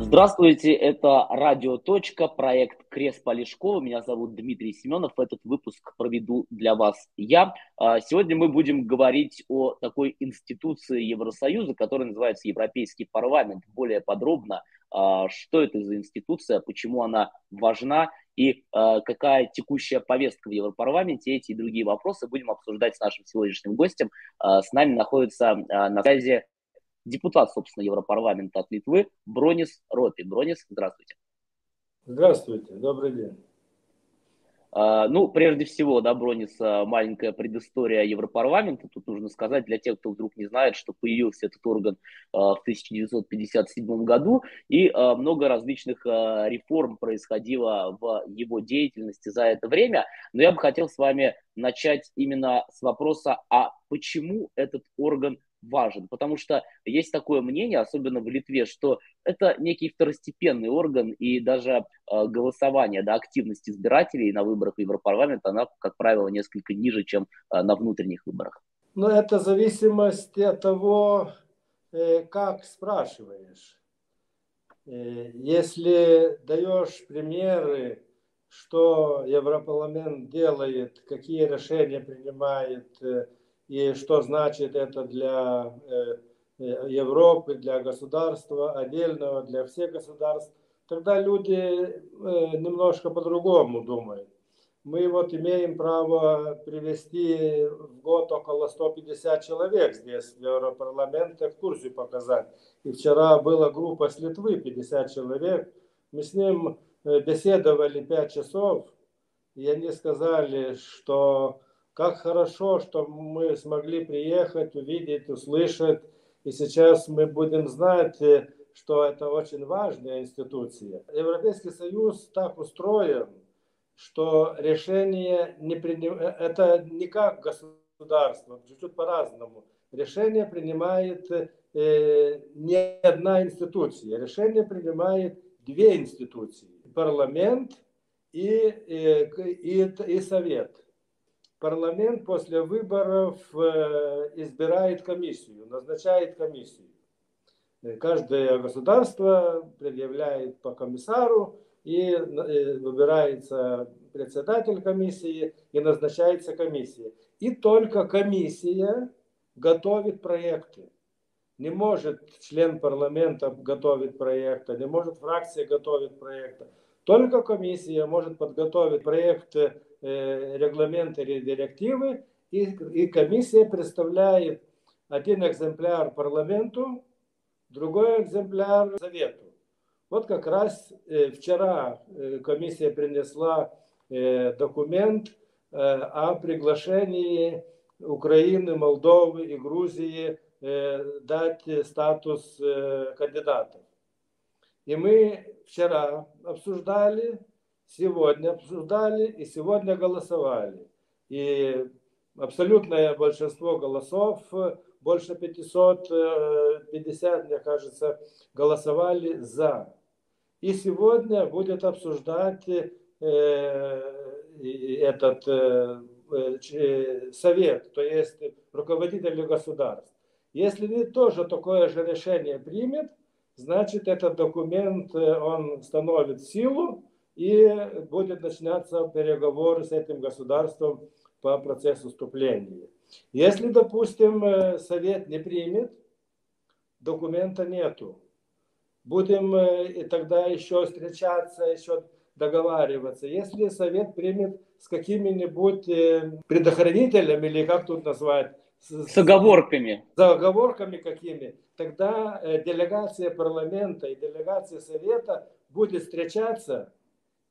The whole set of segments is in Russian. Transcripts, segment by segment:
Здравствуйте, это Радио Точка, проект Крест Полишкова. Меня зовут Дмитрий Семенов. Этот выпуск проведу для вас я. А, сегодня мы будем говорить о такой институции Евросоюза, которая называется Европейский парламент. Более подробно, а, что это за институция, почему она важна и а, какая текущая повестка в Европарламенте. Эти и другие вопросы будем обсуждать с нашим сегодняшним гостем. С нами находится на связи депутат, собственно, Европарламента от Литвы Бронис Ропи. Бронис, здравствуйте. Здравствуйте, добрый день. А, ну, прежде всего, да, Бронис, а, маленькая предыстория Европарламента. Тут нужно сказать для тех, кто вдруг не знает, что появился этот орган а, в 1957 году, и много различных реформ происходило в его деятельности за это время. Но я бы хотел с вами начать именно с вопроса, а почему этот орган важен, потому что есть такое мнение, особенно в Литве, что это некий второстепенный орган, и даже э, голосование, да, активность избирателей на выборах в Европарламент, она, как правило, несколько ниже, чем э, на внутренних выборах. Но это зависимость от того, э, как спрашиваешь. Э, если даешь примеры, что Европарламент делает, какие решения принимает, э, и что значит это для э, э, Европы, для государства отдельного, для всех государств, тогда люди э, немножко по-другому думают. Мы вот имеем право привести в год около 150 человек здесь, в Европарламент, экскурсию показать. И вчера была группа с Литвы, 50 человек. Мы с ним беседовали 5 часов, и они сказали, что как хорошо, что мы смогли приехать, увидеть, услышать. И сейчас мы будем знать, э, что это очень важная институция. Европейский Союз так устроен, что решение не приним... Э, это не как государство, чуть-чуть по-разному. Решение принимает э, не одна институция, решение принимает две институции. Парламент и, и, и, и Совет парламент после выборов э, избирает комиссию, назначает комиссию. Э, каждое государство предъявляет по комиссару, и э, выбирается председатель комиссии, и назначается комиссия. И только комиссия готовит проекты. Не может член парламента готовить проекты, не может фракция готовить проекты. Только комиссия может подготовить проекты регламенты или директивы, и, и комиссия представляет один экземпляр парламенту, другой экземпляр совету. Вот как раз э, вчера э, комиссия принесла документ о приглашении Украины, Молдовы и Грузии дать статус кандидатов. И мы вчера обсуждали сегодня обсуждали и сегодня голосовали. И абсолютное большинство голосов, больше 550, мне кажется, голосовали за. И сегодня будет обсуждать э, этот э, э, совет, то есть руководители государств. Если не тоже такое же решение примет, значит этот документ он становит силу, и будет начинаться переговоры с этим государством по процессу вступления. Если, допустим, э, Совет не примет, документа нету. Будем э, и тогда еще встречаться, еще договариваться. Если Совет примет с какими-нибудь э, предохранителями, или как тут назвать, с, с оговорками. С оговорками какими, тогда делегация парламента и делегация Совета будет встречаться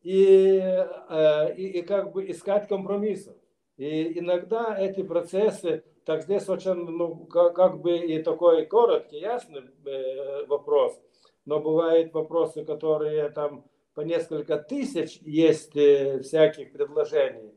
и, э, и, и как бы искать компромиссов. И иногда эти процессы, так здесь очень, ну, как, как бы и такой короткий, ясный э, вопрос, но бывают вопросы, которые там по несколько тысяч есть э, всяких предложений.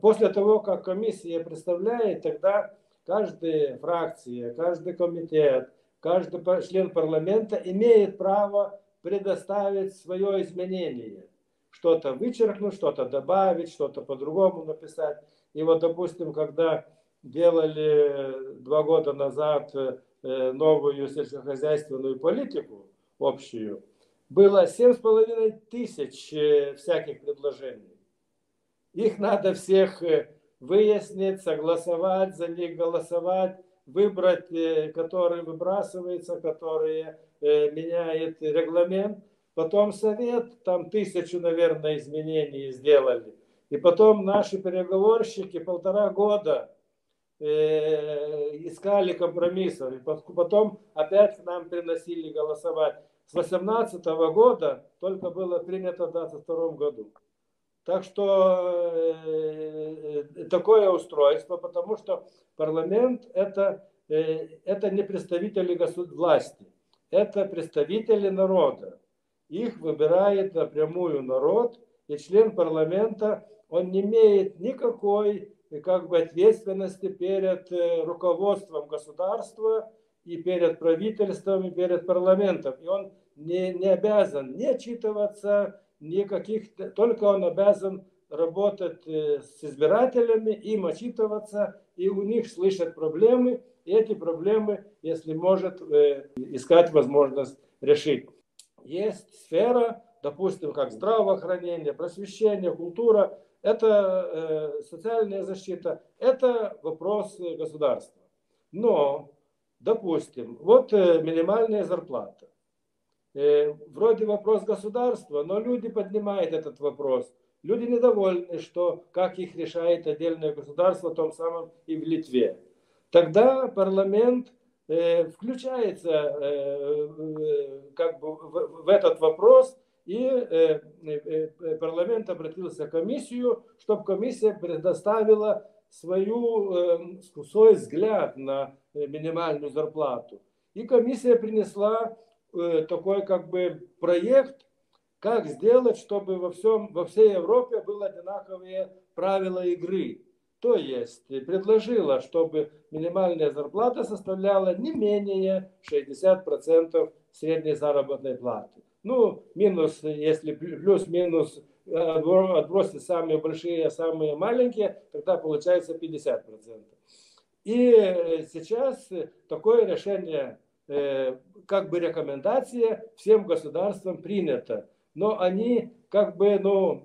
После того, как комиссия представляет, тогда каждая фракция, каждый комитет, каждый член парламента имеет право предоставить свое изменение что-то вычеркнуть, что-то добавить, что-то по-другому написать. И вот, допустим, когда делали два года назад э, новую сельскохозяйственную политику общую, было 7,5 тысяч э, всяких предложений. Их надо всех э, выяснить, согласовать, за них голосовать, выбрать, который выбрасывается, который меняет регламент. Потом совет, там тысячу, наверное, изменений сделали. И потом наши переговорщики полтора года искали компромиссов. И потом опять к нам приносили голосовать. С 2018 года только было принято в 2022 году. Так что э, э, такое устройство, потому что парламент это, э, это не представители власти, это представители народа. Их выбирает напрямую народ, и член парламента, он не имеет никакой как бы, ответственности перед руководством государства, и перед правительством, и перед парламентом. И он не, не обязан не отчитываться, никаких, только он обязан работать э, с избирателями, им отчитываться, и у них слышать проблемы, и эти проблемы, если может, э, искать возможность решить. Есть сфера, допустим, как здравоохранение, просвещение, культура, это э, социальная защита, это вопрос государства. Но Допустим, вот э, минимальная зарплата. Э, вроде вопрос государства, но люди поднимают этот вопрос. Люди недовольны, что как их решает отдельное государство, том самом и в Литве. Тогда парламент включается как бы в этот вопрос, и парламент обратился к комиссию, чтобы комиссия предоставила свою, свой взгляд на э, минимальную зарплату. И комиссия принесла э, такой как бы проект, как сделать, чтобы во, всем, во всей Европе были одинаковые правила игры. То есть э, предложила, чтобы минимальная зарплата составляла не менее 60% средней заработной платы. Ну, минус, если плюс-минус отбросить самые большие, а самые маленькие, тогда получается 50%. И э, сейчас такое решение, э, как бы рекомендация всем государствам принято. Но они как бы, ну,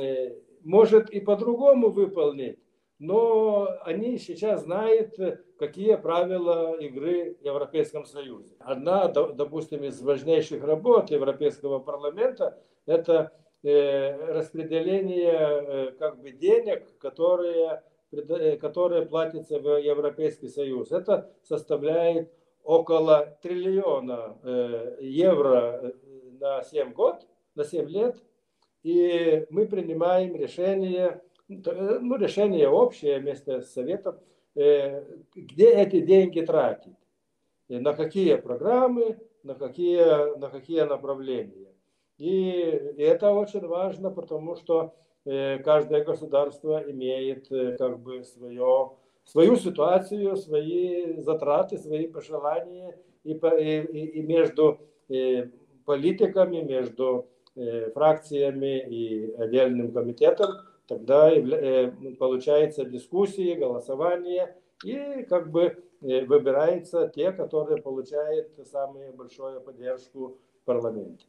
э, может и по-другому выполнить, но они сейчас знают, какие правила игры в Европейском Союзе. Одна, допустим, из важнейших работ Европейского парламента – это Э, распределение э, как бы денег, которые, э, которые платятся в Европейский Союз. Это составляет около триллиона евро на 7 год, на 7 лет. И мы принимаем решение, ну, решение общее вместе с Советом, где эти деньги тратить, на какие программы, на какие, на какие направления. И это очень важно, потому что э, каждое государство имеет э, как бы свое, свою ситуацию, свои затраты, свои пожелания. И, и, и между э, политиками, между фракциями и отдельным комитетом тогда получается дискуссии, голосование, и как бы выбираются те, которые получают самую большую поддержку в парламенте.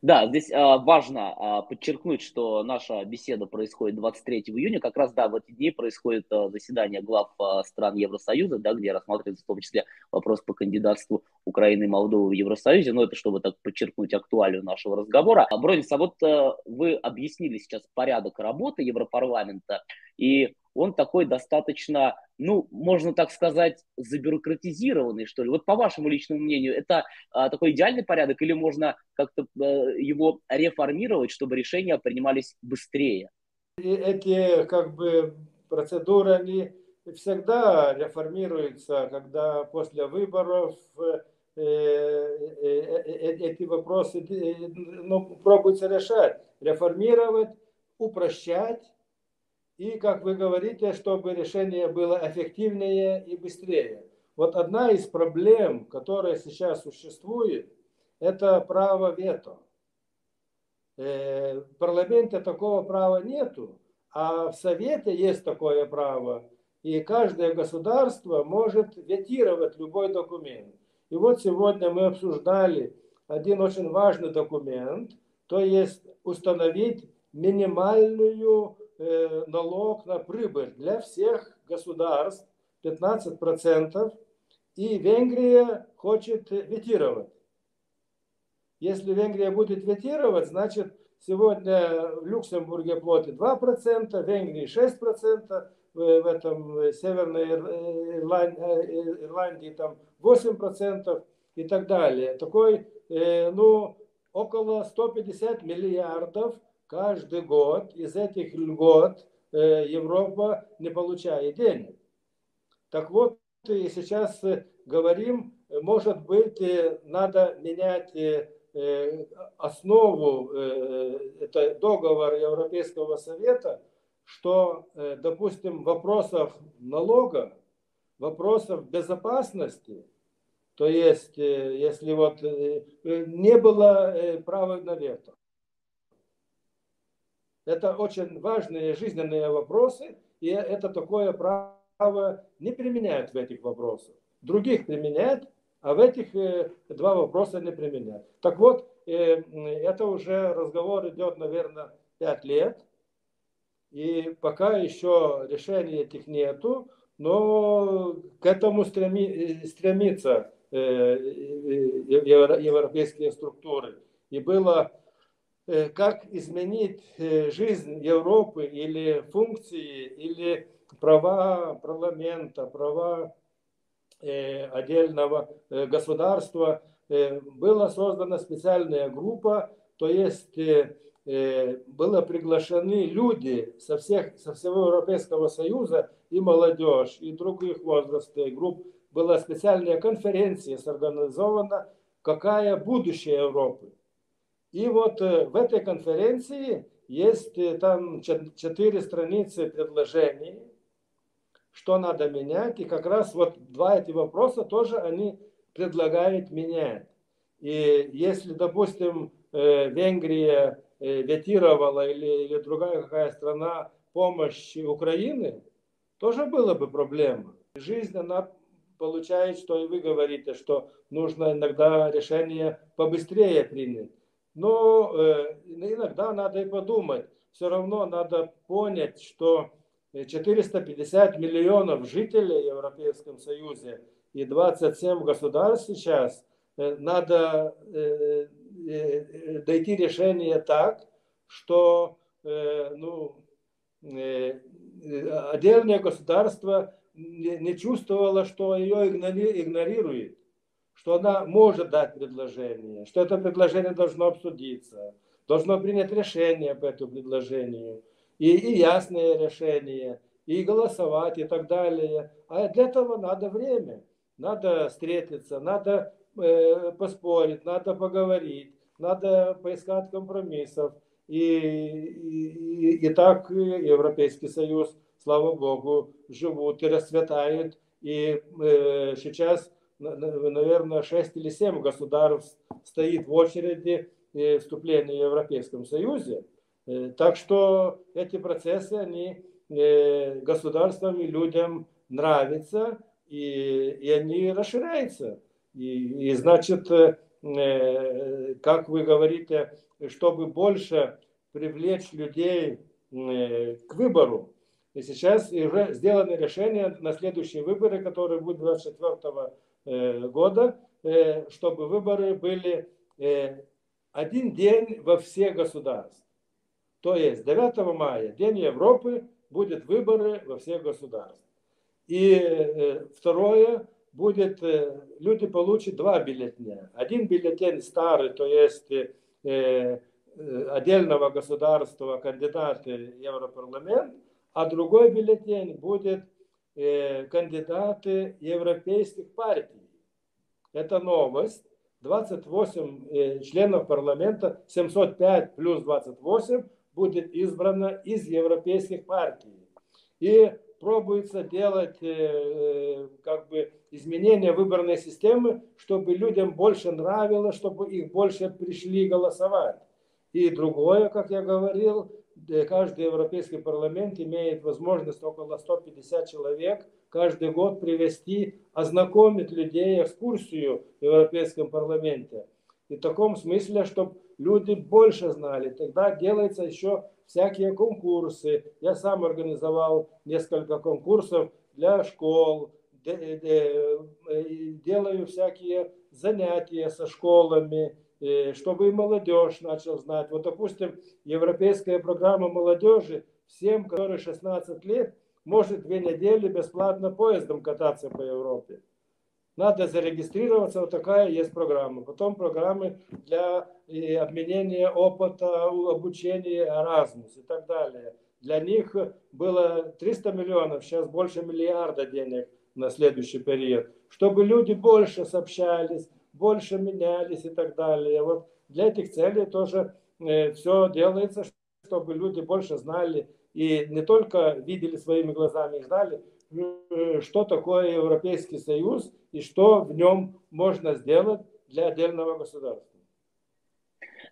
Да, здесь а, важно а, подчеркнуть, что наша беседа происходит 23 июня. Как раз, да, в эти дни происходит а, заседание глав а, стран Евросоюза, да, где рассматривается в том числе вопрос по кандидатству Украины и Молдовы в Евросоюзе. Но это чтобы так подчеркнуть актуалию нашего разговора. А, Бронис, а вот а, вы объяснили сейчас порядок работы Европарламента, и он такой достаточно, ну, можно так сказать, забюрократизированный, что ли. Вот по вашему личному мнению, это а, такой идеальный порядок или можно как-то а, его реформировать, чтобы решения принимались быстрее? И эти как бы процедуры, они всегда реформируются, когда после выборов э, э, эти вопросы ну, пробуются решать, реформировать, упрощать, и, как вы говорите, чтобы решение было эффективнее и быстрее. Вот одна из проблем, которая сейчас существует, это право вето. Э, в парламенте такого права нету, а в Совете есть такое право. И каждое государство может ветировать любой документ. И вот сегодня мы обсуждали один очень важный документ, то есть установить минимальную э, налог на прибыль для всех государств 15%, и Венгрия хочет ветировать. Если Венгрия будет ветировать, значит сегодня в Люксембурге платит 2%, в Венгрии 6%, в этом Северной Ирландии, Ирландии там 8% и так далее. Такой, ну, около 150 миллиардов каждый год. Из этих льгот Европа не получает денег. Так вот, и сейчас говорим, может быть, надо менять основу, это договор Европейского Совета, что, допустим, вопросов налога, вопросов безопасности, то есть, если вот не было права на вето. Это очень важные жизненные вопросы, и это такое право не применяют в этих вопросах. Других применяют, а в этих э, два вопроса не применяют. Так вот, э, это уже разговор идет, наверное, пять лет. И пока еще решений этих нету, но к этому стреми, стремится э, европейские структуры. И было как изменить жизнь Европы или функции, или права парламента, права э, отдельного э, государства, э, была создана специальная группа, то есть э, э, были приглашены люди со, всех, со всего Европейского Союза, и молодежь, и других возрастов, групп. Была специальная конференция сорганизована, какая будущее Европы. И вот э, в этой конференции есть э, там четыре страницы предложений, что надо менять. И как раз вот два эти вопроса тоже они предлагают менять. И если, допустим, э, Венгрия ветировала или, или другая какая страна помощь Украины, тоже было бы проблема. Жизнь, она получает, что и вы говорите, что нужно иногда решение побыстрее принять. Но э, иногда надо и подумать. Все равно надо понять, что 450 миллионов жителей в Европейском Союзе и 27 государств сейчас, э, надо э, э, дойти решение так, что ну, отдельное государство не чувствовало, что ее игнорирует, что она может дать предложение, что это предложение должно обсудиться, должно принять решение по этому предложению и, и ясное решение, и голосовать, и так далее. А для этого надо время. Надо встретиться, надо э, поспорить, надо поговорить, надо поискать компромиссов. И, и, и так Европейский Союз, слава Богу, живут и расцветают. И э, сейчас, наверное, 6 или 7 государств стоит в очереди э, вступления в Европейском Союзе. Э, так что эти процессы, они э, государствам и людям нравятся, и, и они расширяются. И, и значит, как вы говорите, чтобы больше привлечь людей к выбору. И сейчас уже сделано решение на следующие выборы, которые будут 24 года, чтобы выборы были один день во всех государствах. То есть 9 мая, День Европы, будет выборы во всех государствах. И э, второе, будет, э, люди получат два бюллетеня. Один бюллетень старый, то есть э, отдельного государства, кандидаты в Европарламент, а другой бюллетень будет кандидаты европейских партий. Это новость. 28 членов парламента, 705 плюс 28 будет избрана из европейских партий. И пробуется делать э, э, как бы изменения выборной системы, чтобы людям больше нравилось, чтобы их больше пришли голосовать. И другое, как я говорил, э, каждый европейский парламент имеет возможность около 150 человек каждый год привести, ознакомить людей экскурсию в Европейском парламенте. И в таком смысле, чтобы люди больше знали. Тогда делается еще всякие конкурсы. Я сам организовал несколько конкурсов для школ, э, делаю всякие занятия со школами, э, чтобы и молодежь начал знать. Вот, допустим, европейская программа молодежи всем, которые 16 лет, может две недели бесплатно поездом кататься по Европе. Надо зарегистрироваться, вот такая есть программа. Потом программы для обменения опыта, обучения Erasmus и так далее. Для них было 300 миллионов, сейчас больше миллиарда денег на следующий период. Чтобы люди больше сообщались, больше менялись и так далее. Вот для этих целей тоже э, все делается, чтобы люди больше знали и не только видели своими глазами, знали, э, что такое Европейский Союз и что в нем можно сделать для отдельного государства.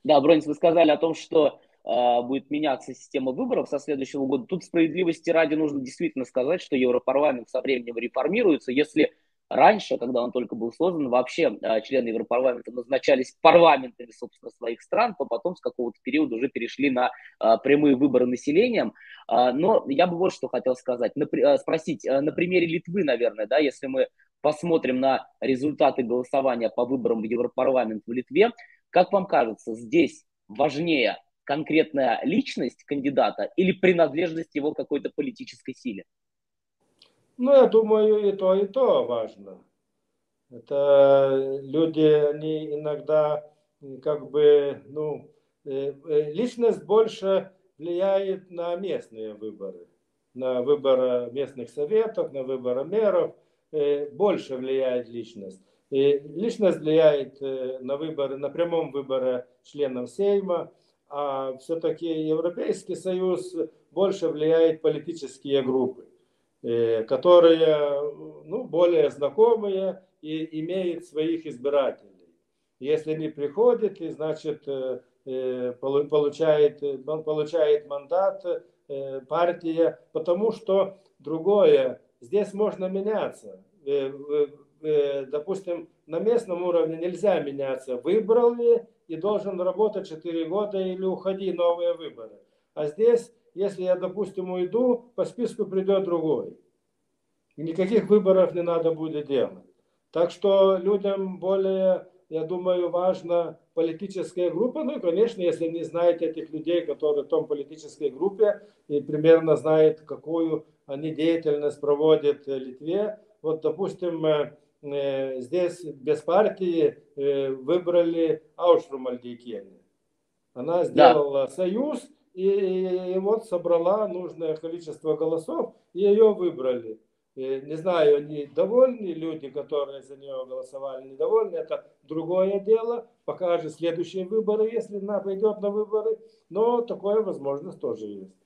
Да, Бронис, вы сказали о том, что э, будет меняться система выборов со следующего года. Тут справедливости ради нужно действительно сказать, что Европарламент со временем реформируется. Если раньше, когда он только был создан, вообще э, члены Европарламента назначались парламентами, собственно, своих стран, то потом с какого-то периода уже перешли на э, прямые выборы населением. Э, но я бы вот что хотел сказать, спросить, на примере Литвы, наверное, да, если мы посмотрим на результаты голосования по выборам в Европарламент в Литве, как вам кажется, здесь важнее конкретная личность кандидата или принадлежность его какой-то политической силе? Ну, я думаю, и то, и то важно. Это люди, они иногда как бы, ну, э, э, личность больше влияет на местные выборы, на выборы местных советов, на выборы мэров, э, больше влияет личность. И личность влияет на выборы, на прямом выборе членов Сейма, а все-таки Европейский Союз больше влияет политические группы. Э, которые ну, более знакомые и имеют своих избирателей. Если не приходит, значит э, э, получает, получает мандат партия, потому что другое, здесь можно меняться. Допустим, на местном уровне нельзя меняться. Выбрал ли и должен работать 4 года или уходи, новые выборы. А здесь если я, допустим, уйду, по списку придет другой. И никаких выборов не надо будет делать. Так что людям более, я думаю, важна политическая группа. Ну и, конечно, если не знаете этих людей, которые в том политической группе, и примерно знают, какую они деятельность проводят в Литве. Вот, допустим, э, э, здесь без партии э, выбрали Аушру Мальдейкене. Она сделала да. союз, и, и вот собрала нужное количество голосов, и ее выбрали. И, не знаю, они довольны, люди, которые за нее голосовали, недовольны, это другое дело. Покажет следующие выборы, если она пойдет на выборы. Но такое возможность тоже есть.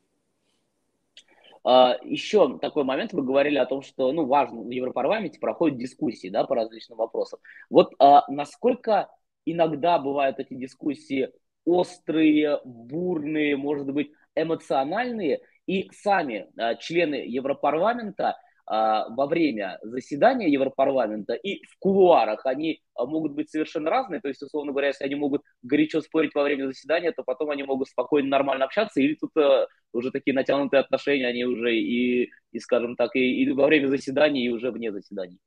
А, еще такой момент, вы говорили о том, что ну, важно, в Европарламенте проходят дискуссии да, по различным вопросам. Вот а, насколько иногда бывают эти дискуссии острые, бурные, может быть, эмоциональные, и сами а, члены Европарламента а, во время заседания Европарламента и в кулуарах они а, могут быть совершенно разные. То есть, условно говоря, если они могут горячо спорить во время заседания, то потом они могут спокойно, нормально общаться, или тут а, уже такие натянутые отношения, они уже и, и скажем так, и, и во время заседания, и уже вне заседаний.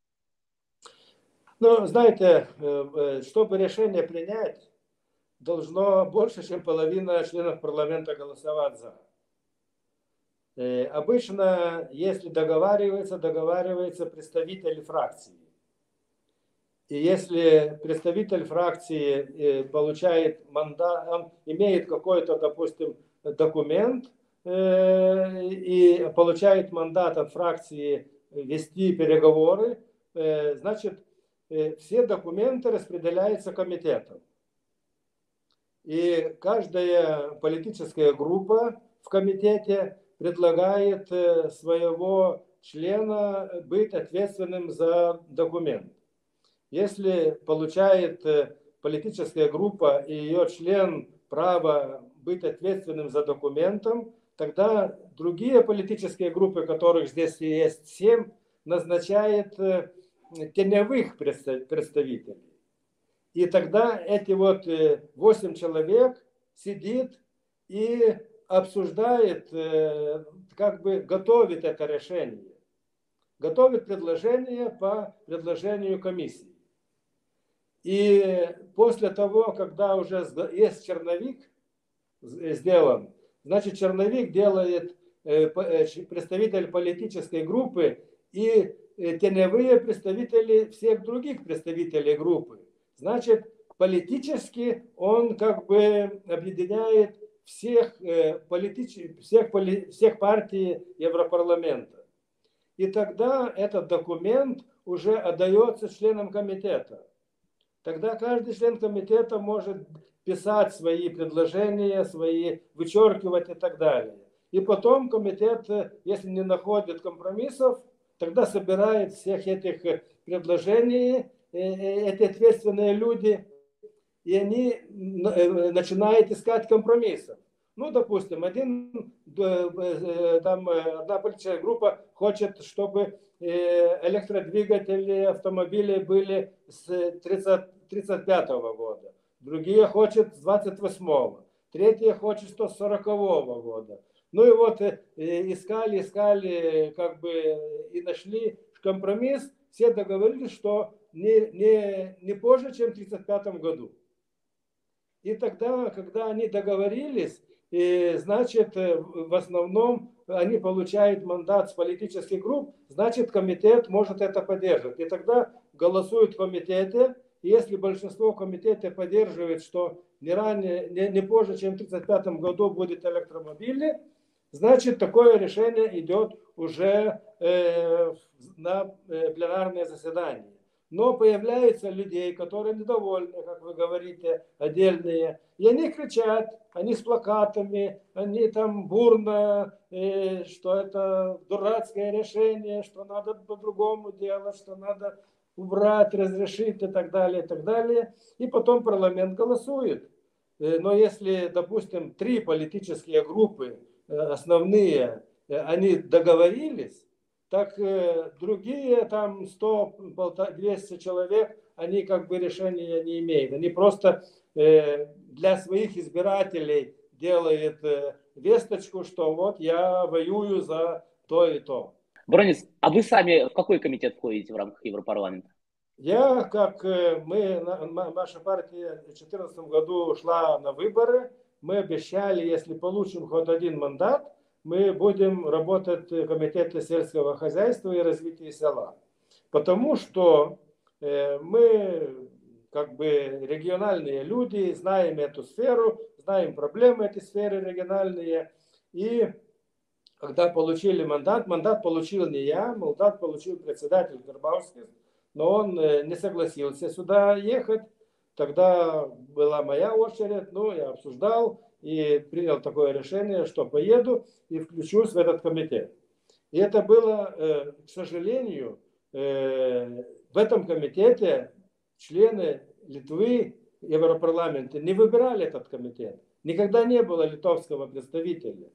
Ну, знаете, э, э, чтобы решение принять, должно больше, чем половина членов парламента голосовать за. Э, обычно, если договаривается, договаривается представитель фракции. И если представитель фракции э, получает мандат, имеет какой-то, допустим, документ э, и получает мандат от фракции вести переговоры, значит, все документы распределяются комитетом. И каждая политическая группа в комитете предлагает э, своего члена быть ответственным за документ. Если получает э, политическая группа и ее член право быть ответственным за документом, тогда другие политические группы, которых здесь есть семь, назначает э, теневых представителей. И тогда эти вот 8 человек сидит и обсуждает, как бы готовит это решение. Готовит предложение по предложению комиссии. И после того, когда уже есть черновик сделан, значит черновик делает э, э, представитель политической группы и э, теневые представители всех других представителей группы. Значит, политически он как бы объединяет всех, политич... всех, всех партий Европарламента. И тогда этот документ уже отдается членам комитета. Тогда каждый член комитета может писать свои предложения, свои вычеркивать и так далее. И потом комитет, если не находит компромиссов, тогда собирает всех этих предложений, э, э, эти ответственные люди, и они э, начинают искать компромиссов. Ну, допустим, один, там, одна политическая группа хочет, чтобы электродвигатели автомобилей были с 30, 35 года. Другие хотят с 28-го. Третьи хочет с 40-го года. Ну и вот искали, искали, как бы и нашли компромисс. Все договорились, что не, не, не позже, чем в 1935 году. И тогда, когда они договорились, и, значит, э, в основном они получают мандат с политических групп, значит, комитет может это поддерживать. И тогда голосуют в комитете, и если большинство комитета поддерживает, что не, ранее, не, не позже, чем в 1935 году будет электромобили, значит, такое решение идет уже э, на э, пленарное заседание. Но появляются людей, которые недовольны, как вы говорите, отдельные. И они кричат, они с плакатами, они там бурно, э, что это дурацкое решение, что надо по-другому делать, что надо убрать, разрешить и так далее, и так далее. И потом парламент голосует. Э, но если, допустим, три политические группы э, основные, они договорились, так э, другие там 100-200 человек, они как бы решения не имеют. Они просто э, для своих избирателей делают э, весточку, что вот я воюю за то и то. Бронис, а вы сами в какой комитет входите в рамках Европарламента? Я, как мы, наша партия в 2014 году шла на выборы, мы обещали, если получим хоть один мандат, мы будем работать в Комитете сельского хозяйства и развития села. Потому что э, мы как бы региональные люди, знаем эту сферу, знаем проблемы этой сферы региональные. И когда получили мандат, мандат получил не я, мандат получил председатель Горбаускис, но он э, не согласился сюда ехать. Тогда была моя очередь, ну, я обсуждал, и принял такое решение, что поеду и включусь в этот комитет. И это было, э, к сожалению, э, в этом комитете члены Литвы, Европарламента не выбирали этот комитет. Никогда не было литовского представителя.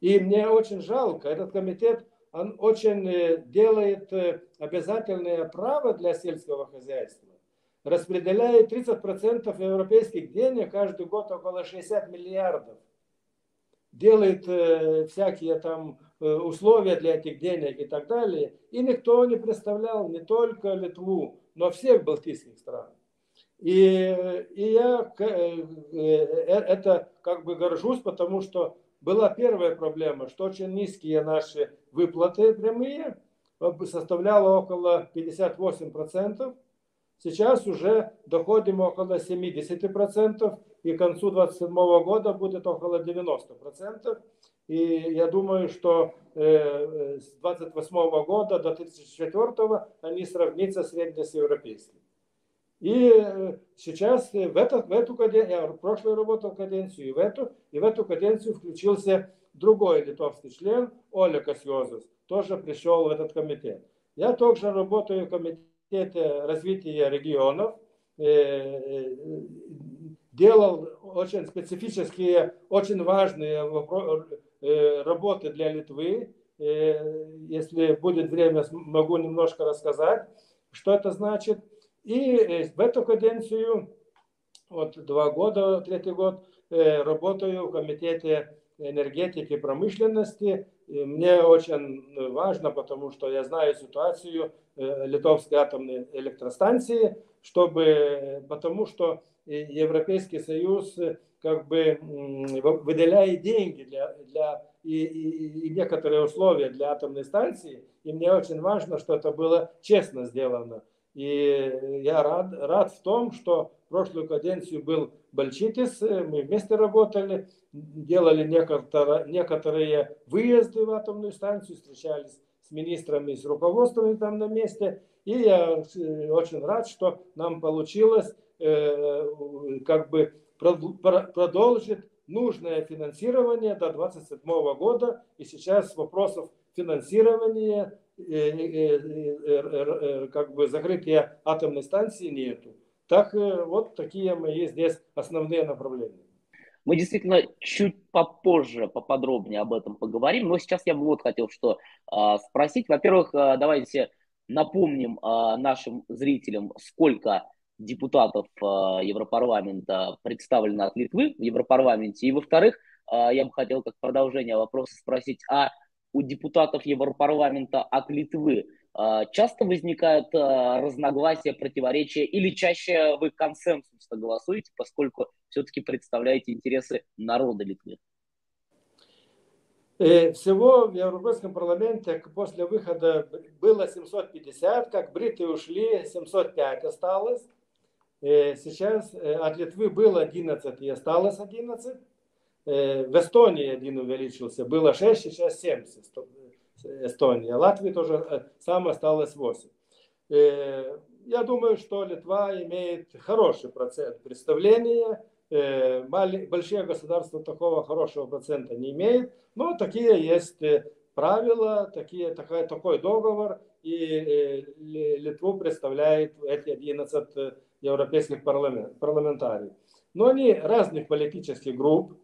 И мне очень жалко, этот комитет, он очень э, делает обязательное право для сельского хозяйства распределяет 30% европейских денег каждый год около 60 миллиардов. Делает э, всякие там э, условия для этих денег и так далее. И никто не представлял не только Литву, но всех балтийских стран. И, и я э, э, это как бы горжусь, потому что была первая проблема, что очень низкие наши выплаты прямые, составляло около 58%. Сейчас уже доходим около 70%, и к концу 2027 года будет около 90%. И я думаю, что э, с 28 года до 2034 они сравнятся средне с европейским. И э, сейчас в, этот, в эту каденцию, я в прошлую работал каденцию, и в эту, и в эту каденцию включился другой литовский член, Оля Касьозус, тоже пришел в этот комитет. Я также работаю в комитете комитете развития регионов э, э, делал очень специфические, очень важные э, работы для Литвы. Если будет время, могу немножко рассказать, что это значит. И в эту каденцию, вот два года, третий год, работаю в комитете энергетики и промышленности. И мне очень важно, потому что я знаю ситуацию Литовской атомной электростанции, чтобы, потому что Европейский Союз как бы выделяет деньги для, для и, и, и некоторые условия для атомной станции, и мне очень важно, что это было честно сделано. И я рад, рад в том, что прошлую каденцию был Бальчитис, мы вместе работали, делали некоторые, некоторые выезды в атомную станцию, встречались с министрами, с руководством там на месте. И я очень рад, что нам получилось э, как бы продолжить нужное финансирование до 2027 года. И сейчас вопросов финансирования как бы закрытия атомной станции нету. Так вот такие мои здесь основные направления. Мы действительно чуть попозже, поподробнее об этом поговорим, но сейчас я бы вот хотел что э, спросить. Во-первых, э, давайте напомним э, нашим зрителям, сколько депутатов э, Европарламента представлено от Литвы в Европарламенте. И во-вторых, э, я бы хотел как продолжение вопроса спросить, а у депутатов Европарламента от Литвы э, часто возникают разногласия, противоречия или чаще вы консенсусно голосуете, поскольку все-таки представляете интересы народа Литвы? Всего в Европейском парламенте после выхода было 750, как бриты ушли, 705 осталось. Э, сейчас э, от Литвы было 11 и осталось 11. Э, в Эстонии один увеличился, было 6, сейчас 70 Эстония. Латвии тоже сам осталось 8. Я думаю, что Литва имеет хороший процент представления. Большие государства такого хорошего процента не имеют, но такие есть правила, такие, такой, такой договор, и Литву представляет эти 11 европейских парламентариев. Но они разных политических групп,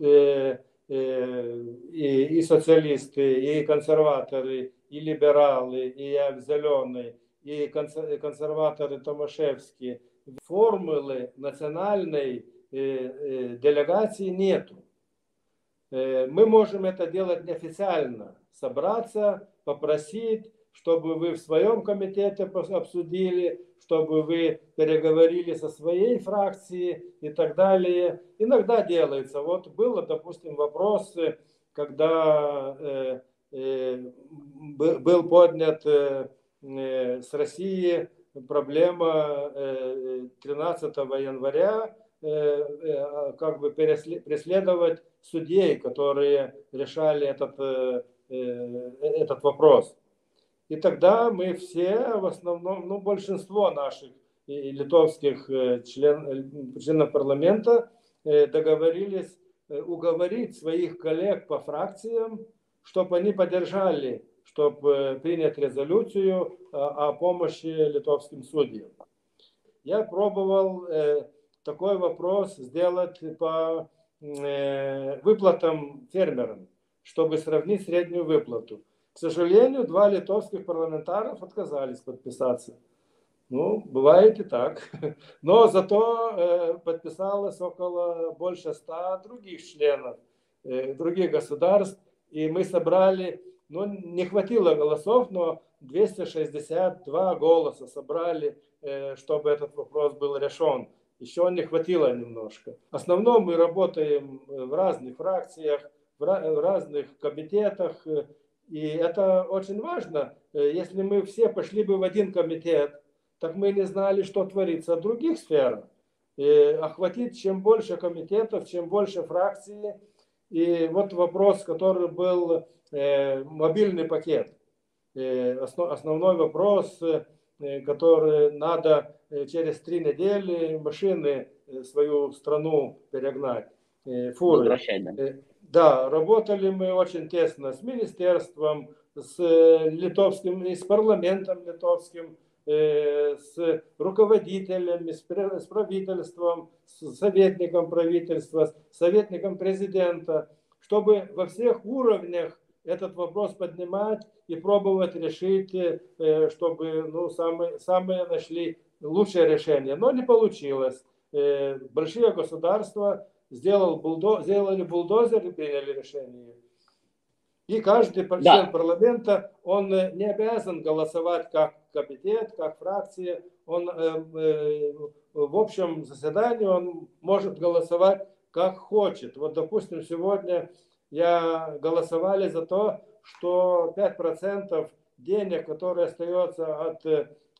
э, э, и, и социалисты, и консерваторы, и либералы, и зеленые, и консерваторы Томашевские. Формулы национальной э, делегации нету. Мы можем это делать неофициально, собраться, попросить, чтобы вы в своем комитете обсудили, чтобы вы переговорили со своей фракцией и так далее. Иногда делается. Вот было, допустим, вопрос, когда э, э, был поднят э, э с Россией проблема э, 13 января э, э, как бы преследовать судей, которые решали этот, э, э этот вопрос. И тогда мы все, в основном, ну, большинство наших литовских э, член, э, членов парламента э, договорились уговорить своих коллег по фракциям, чтобы они поддержали, чтобы принять резолюцию о помощи литовским судьям. Я пробовал такой вопрос сделать по выплатам фермерам, чтобы сравнить среднюю выплату. К сожалению, два литовских парламентаров отказались подписаться. Ну, бывает и так. Но зато э, подписалось около больше ста других членов э, других государств. И мы собрали, ну, не хватило голосов, но 262 голоса собрали, э, чтобы этот вопрос был решен. Еще не хватило немножко. В основном мы работаем в разных фракциях, в разных комитетах. И это очень важно. Э, если мы все пошли бы в один комитет, так мы не знали, что творится в других сферах. И охватить чем больше комитетов, чем больше фракций. И вот вопрос, который был э, мобильный пакет. Э, основ, основной вопрос, э, который надо э, через три недели машины э, свою страну перегнать. Фуры. Возвращать, да. Да, работали мы очень тесно с министерством, с э, литовским, с парламентом литовским, э, с руководителями, с правительством, с советником правительства, с советником президента, чтобы во всех уровнях этот вопрос поднимать и пробовать решить, э, чтобы ну, самые, самые нашли лучшее решение, но не получилось. Большие государства сделал бульдо, сделали бульдозер и приняли решение. И каждый член да. парламента, он не обязан голосовать как комитет, как фракция. Он э, э, в общем заседании он может голосовать как хочет. Вот, допустим, сегодня я голосовали за то, что 5% денег, которые остается от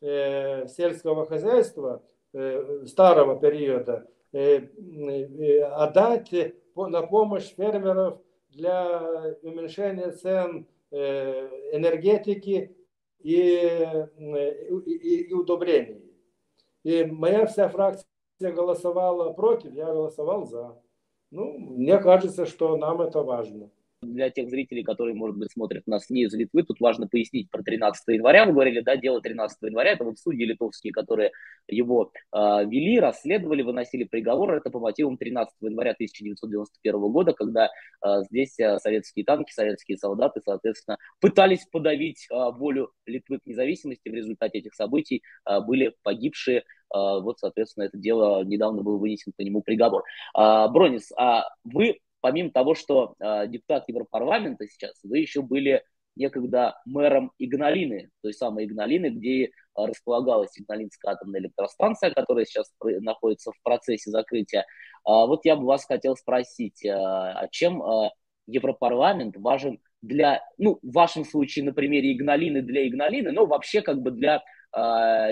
э, сельского хозяйства э, старого периода, э, э, отдать на помощь фермеров для уменьшения цен э, энергетики и, и, и удобрений. И моя вся фракция голосовала против, я голосовал за. Ну, мне кажется, что нам это важно для тех зрителей, которые, может быть, смотрят нас не из Литвы, тут важно пояснить про 13 января. Вы говорили, да, дело 13 января, это вот судьи литовские, которые его э, вели, расследовали, выносили приговор. Это по мотивам 13 января 1991 года, когда э, здесь э, советские танки, советские солдаты, соответственно, пытались подавить э, волю Литвы к независимости. В результате этих событий э, были погибшие вот, соответственно, это дело недавно был вынесен по нему приговор. Бронис, а вы помимо того, что э, депутат Европарламента сейчас, вы еще были некогда мэром Игналины, той самой Игналины, где э, располагалась Игналинская атомная электростанция, которая сейчас находится в процессе закрытия. А вот я бы вас хотел спросить, а чем Европарламент важен для, ну, в вашем случае на примере Игналины для Игналины, но вообще как бы для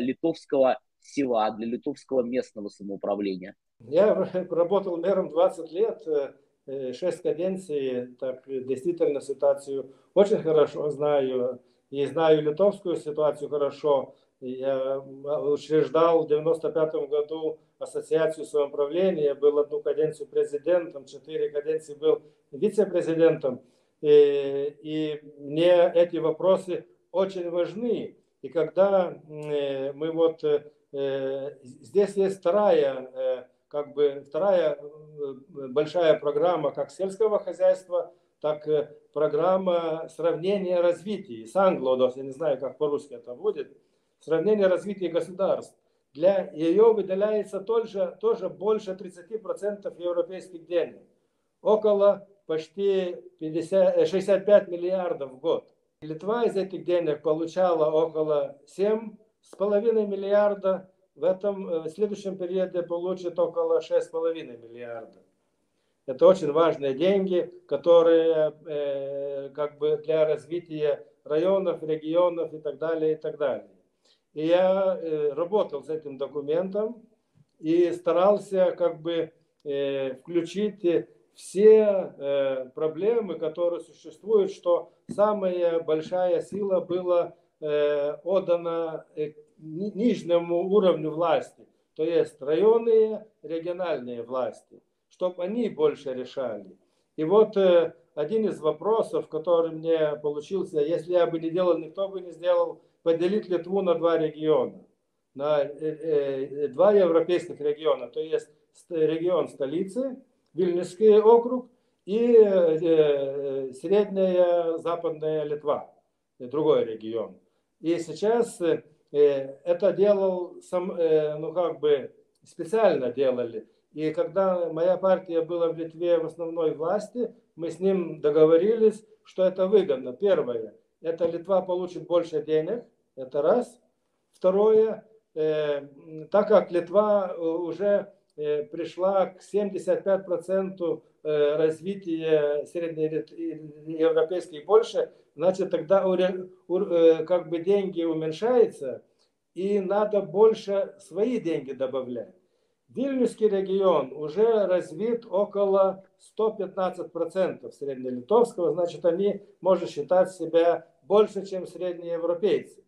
литовского села, для литовского местного самоуправления? Я работал мэром 20 лет, Э, шесть каденций, так действительно ситуацию очень хорошо знаю. И знаю литовскую ситуацию хорошо. Я учреждал в 95 году ассоциацию самоуправления, был одну каденцию президентом, четыре каденции был вице-президентом. И, и мне эти вопросы очень важны. И когда э, мы вот э, здесь есть вторая как бы вторая э, большая программа как сельского хозяйства, так программа сравнения развития. Санглодос, я не знаю, как по-русски это будет, сравнение развития государств. Для ее выделяется тоже, тоже больше 30% европейских денег. Около почти 50, 65 миллиардов в год. Литва из этих денег получала около 7,5 миллиарда в этом э, в следующем периоде получит около 6,5 миллиардов. Это очень важные деньги, которые э, как бы для развития районов, регионов и так далее, и так далее. И я э, работал с этим документом и старался как бы э, включить все э, проблемы, которые существуют, что самая большая сила была э, отдана э, нижнему уровню власти, то есть районные, региональные власти, чтобы они больше решали. И вот э, один из вопросов, который мне получился, если я бы не делал, никто бы не сделал, поделить Литву на два региона, на э, э, два европейских региона, то есть регион столицы, Вильнюсский округ и средняя западная Литва, другой регион. И сейчас Э, это делал сам, э, ну как бы специально делали. И когда моя партия была в Литве в основной власти, мы с ним договорились, что это выгодно. Первое, это Литва получит больше денег, это раз. Второе, э, так как Литва уже пришла к 75% развития среднеевропейской и больше, значит тогда как бы деньги уменьшаются, и надо больше свои деньги добавлять. Вильнюсский регион уже развит около 115% среднелитовского, значит, они могут считать себя больше, чем среднеевропейцы.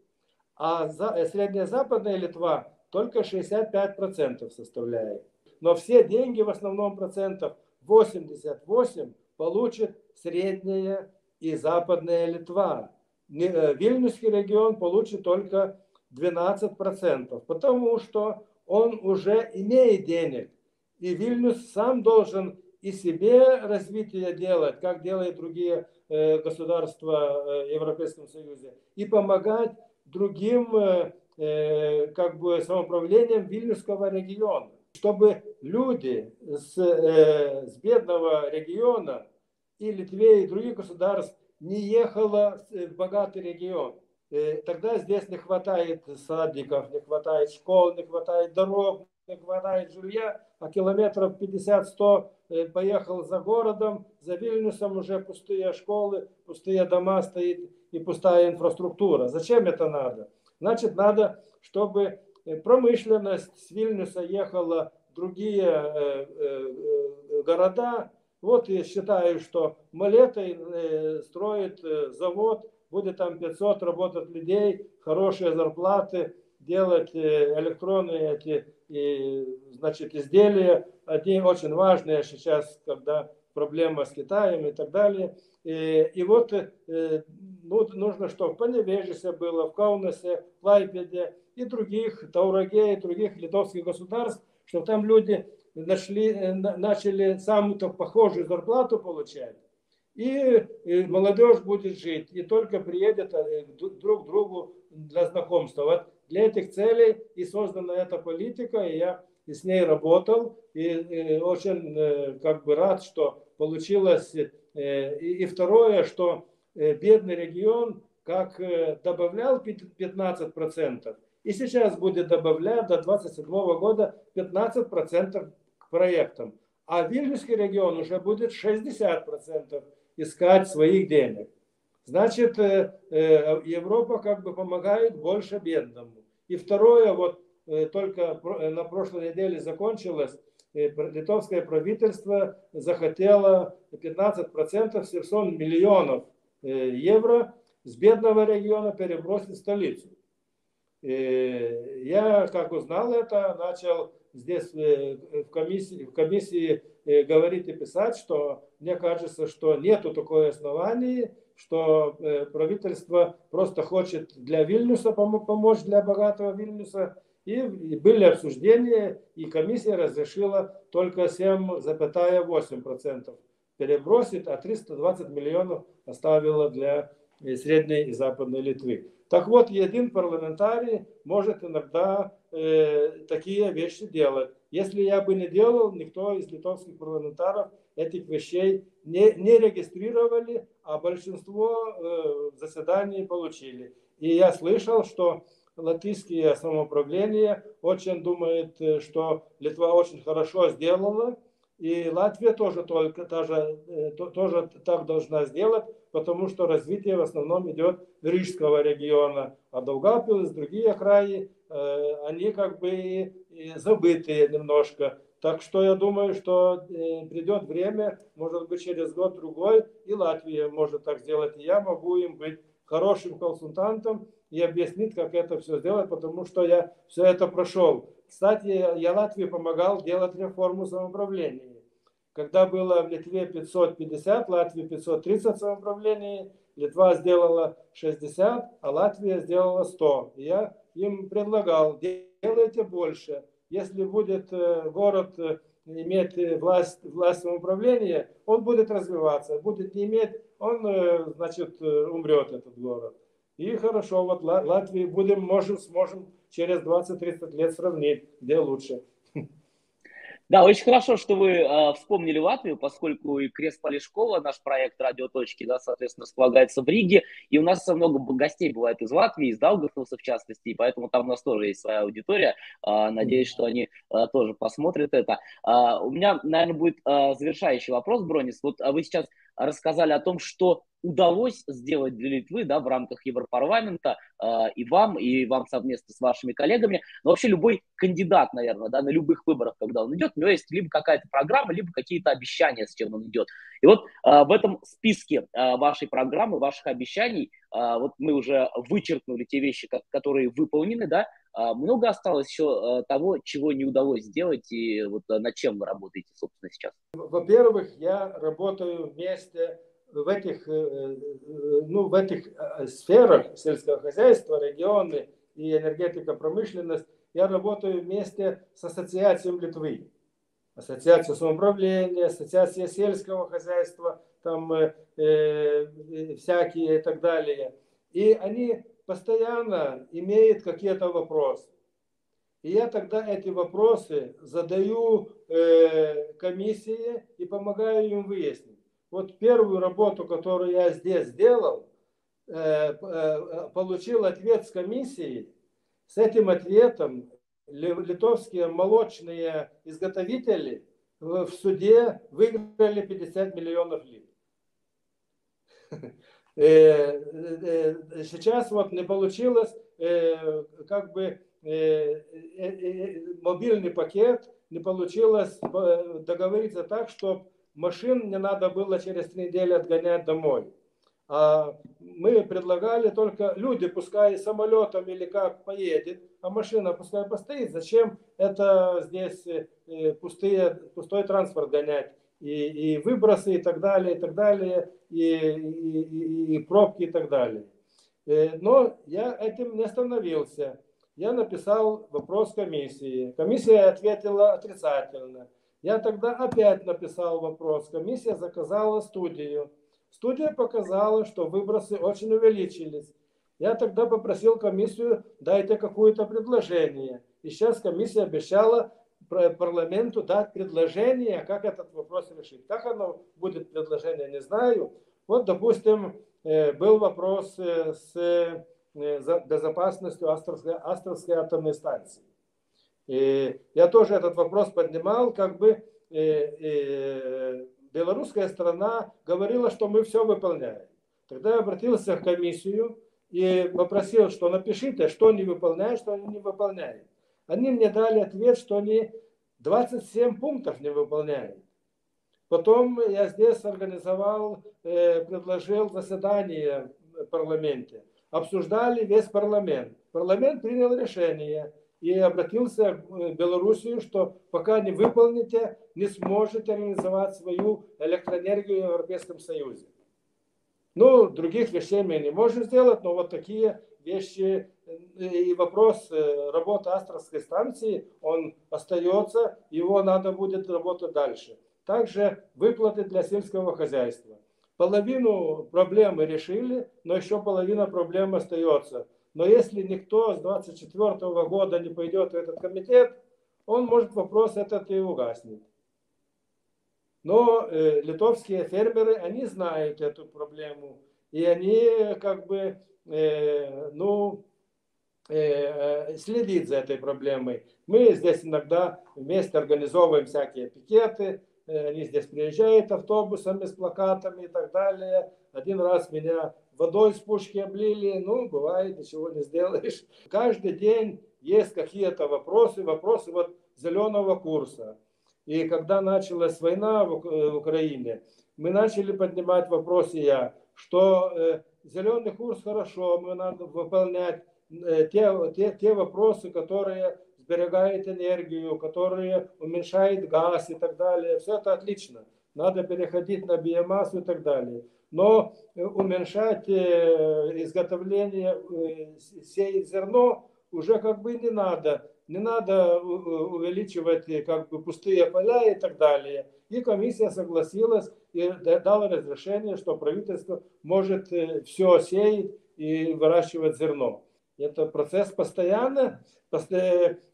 А э, средняя западная Литва только 65% составляет. Но все деньги в основном процентов 88 получит средняя и западная Литва. Э, Вильнюсский регион получит только 12%, потому что он уже имеет денег. И Вильнюс сам должен и себе развитие делать, как делают другие э, государства э, в Европейском Союзе, и помогать другим как бы самоуправлением Вильнюсского региона, чтобы люди с, с бедного региона и Литве, и других государств не ехало в богатый регион. Тогда здесь не хватает садиков, не хватает школ, не хватает дорог, не хватает жилья, а километров 50-100 поехал за городом, за Вильнюсом уже пустые школы, пустые дома стоит и пустая инфраструктура. Зачем это надо? Значит, надо, чтобы промышленность с Вильнюса ехала в другие города, вот я считаю, что Малетой э, строит э, завод, будет там 500 работать людей, хорошие зарплаты, делать э, электронные эти, значит, изделия. Одни очень важные сейчас, когда проблема с Китаем и так далее. И, и вот ну, нужно, чтобы в Поневежесе было, в Каунасе, в Лайпеде и других, Таураге и других литовских государств, чтобы там люди нашли, э, начали самую-то похожую зарплату получать, и, и молодежь будет жить, и только приедет э, друг к другу для знакомства. Вот для этих целей и создана эта политика, и я и с ней работал, и, и очень э, как бы рад, что получилось. И, и второе, что бедный регион как добавлял 15%, и сейчас будет добавлять до 2027 года 15% проектам. А Вильнюсский регион уже будет 60% искать своих денег. Значит, э, э, Европа как бы помогает больше бедному. И второе, вот э, только на прошлой неделе закончилось, литовское правительство захотело 15% 700 миллионов евро с бедного региона перебросить в столицу. Я, как узнал это, начал здесь в комиссии, в комиссии говорить и писать, что мне кажется, что нету такой оснований, что э, правительство просто хочет для Вильнюса помочь, для богатого Вильнюса. И были обсуждения, и комиссия разрешила только 7,8% перебросить, а 320 миллионов оставила для Средней и Западной Литвы. Так вот, один парламентарий может иногда э, такие вещи делать. Если я бы не делал, никто из литовских парламентаров этих вещей не, не регистрировали, а большинство э, заседаний получили. И я слышал, что латвийские самоуправления очень думают, э, что Литва очень хорошо сделала, и Латвия тоже, только, тоже, э, тоже так должна сделать, потому что развитие в основном идет Рижского региона, а Долгапилс, другие краи, э, они как бы забытые немножко. Так что я думаю, что э, придет время, может быть через год-другой, и Латвия может так сделать, и я могу им быть хорошим консультантом и объяснить, как это все сделать, потому что я все это прошел. Кстати, я Латвии помогал делать реформу самоуправления. Когда было в Литве 550, Латвии 530 самоуправлений, Литва сделала 60, а Латвия сделала 100. И я им предлагал, делайте больше. Если будет э, город э, иметь э, власть, власть самоуправления, он будет развиваться. Будет не иметь, он, значит, умрет этот город. И хорошо, вот Латвии будем, можем, сможем через 20-30 лет сравнить, где лучше. Да, очень хорошо, что вы э, вспомнили Латвию, поскольку и Крест Полешкова, наш проект «Радиоточки», да, соответственно, располагается в Риге, и у нас много гостей бывает из Латвии, из Даугавпилса в частности, и поэтому там у нас тоже есть своя аудитория. Э, надеюсь, что они э, тоже посмотрят это. Э, у меня, наверное, будет э, завершающий вопрос, Бронис. Вот вы сейчас рассказали о том, что удалось сделать для Литвы да, в рамках Европарламента э, и вам, и вам совместно с вашими коллегами. Но вообще любой кандидат, наверное, да, на любых выборах, когда он идет, у него есть либо какая-то программа, либо какие-то обещания, с чем он идет. И вот э, в этом списке э, вашей программы, ваших обещаний, вот мы уже вычеркнули те вещи, которые выполнены, да, э, много осталось еще э, того, чего не удалось сделать, и вот над чем вы работаете, собственно, сейчас? Во-первых, я работаю вместе в этих, э, э, ну, в этих э, сферах сельского хозяйства, регионы и энергетика, промышленность, я работаю вместе с Ассоциацией Литвы. Ассоциация самоуправления, Ассоциация сельского хозяйства, там э, всякие и так далее. И они постоянно имеет какие-то вопросы. И я тогда эти вопросы задаю э, комиссии и помогаю им выяснить. Вот первую работу, которую я здесь сделал, э, э, получил ответ с комиссии. С этим ответом литовские молочные изготовители в суде выиграли 50 миллионов лит. Э, э, э, сейчас вот не получилось как бы мобильный пакет, не получилось договориться так, чтобы машин не надо было через три недели отгонять домой. А мы предлагали только люди, пускай самолетом или как поедет, а машина пускай постоит. Зачем это здесь пустые, пустой транспорт гонять? И, и выбросы и так далее, и так далее, и, и, и пробки и так далее. Э, но я этим не остановился. Я написал вопрос комиссии. Комиссия ответила отрицательно. Я тогда опять написал вопрос. Комиссия заказала студию. Студия показала, что выбросы очень увеличились. Я тогда попросил комиссию, дайте какое-то предложение. И сейчас комиссия обещала парламенту дать предложение, как этот вопрос решить. Как оно будет предложение, не знаю. Вот, допустим, э, был вопрос э, с э, безопасностью Астровской, Астровской атомной станции. И я тоже этот вопрос поднимал, как бы белорусская сторона говорила, что мы все выполняем. Тогда я обратился в комиссию и попросил, что напишите, что не выполняют, что они не выполняют. Они мне дали ответ, что они 27 пунктов не выполняют. Потом я здесь организовал, э, предложил заседание в парламенте. Обсуждали весь парламент. Парламент принял решение и обратился в Белоруссию, что пока не выполните, не сможете организовать свою электроэнергию в Европейском Союзе. Ну, других вещей мы не можем сделать, но вот такие вещи и вопрос э, работы Астровской станции, он остается, его надо будет работать дальше. Также выплаты для сельского хозяйства. Половину проблемы решили, но еще половина проблем остается. Но если никто с 24 года не пойдет в этот комитет, он может вопрос этот и угаснет. Но э, литовские фермеры, они знают эту проблему. И они как бы, э, ну, э, следит за этой проблемой. Мы здесь иногда вместе организовываем всякие пикеты, э, они здесь приезжают автобусами с плакатами и так далее. Один раз меня водой с пушки облили, ну, бывает, ничего не сделаешь. Каждый день есть какие-то вопросы, вопросы вот зеленого курса. И когда началась война в э, Украине, мы начали поднимать вопросы я, что э, зеленый курс хорошо, мы надо выполнять э, те, те, те вопросы, которые сберегают энергию, которые уменьшают газ и так далее. Все это отлично. Надо переходить на биомассу и так далее но уменьшать изготовление, э, сеять зерно уже как бы не надо. Не надо увеличивать как бы пустые поля и так далее. И комиссия согласилась и дала разрешение, что правительство может все сеять и выращивать зерно. Это процесс постоянно,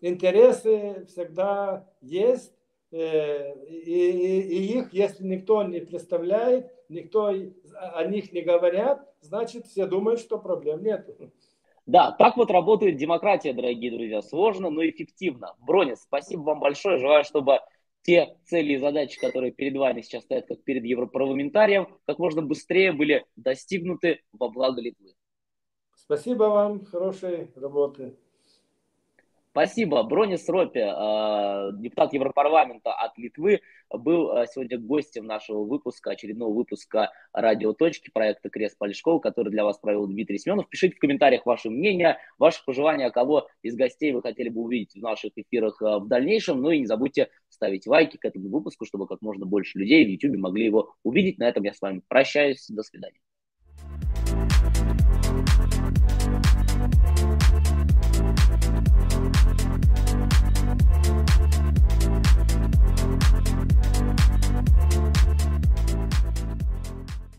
интересы всегда есть, и, и, и их, если никто не представляет, никто о них не говорят, значит, все думают, что проблем нет. Да, так вот работает демократия, дорогие друзья. Сложно, но эффективно. Бронис, спасибо вам большое. Желаю, чтобы те цели и задачи, которые перед вами сейчас стоят, как перед европарламентарием, как можно быстрее были достигнуты во благо Литвы. Спасибо вам, хорошей работы. Спасибо. Бронис Ропе, э, депутат Европарламента от Литвы, был э, сегодня гостем нашего выпуска, очередного выпуска «Радио Точки» проекта «Крест Полешкова», который для вас провел Дмитрий Семенов. Пишите в комментариях ваше мнение, ваши пожелания, кого из гостей вы хотели бы увидеть в наших эфирах э, в дальнейшем. Ну и не забудьте ставить лайки к этому выпуску, чтобы как можно больше людей в YouTube могли его увидеть. На этом я с вами прощаюсь. До свидания.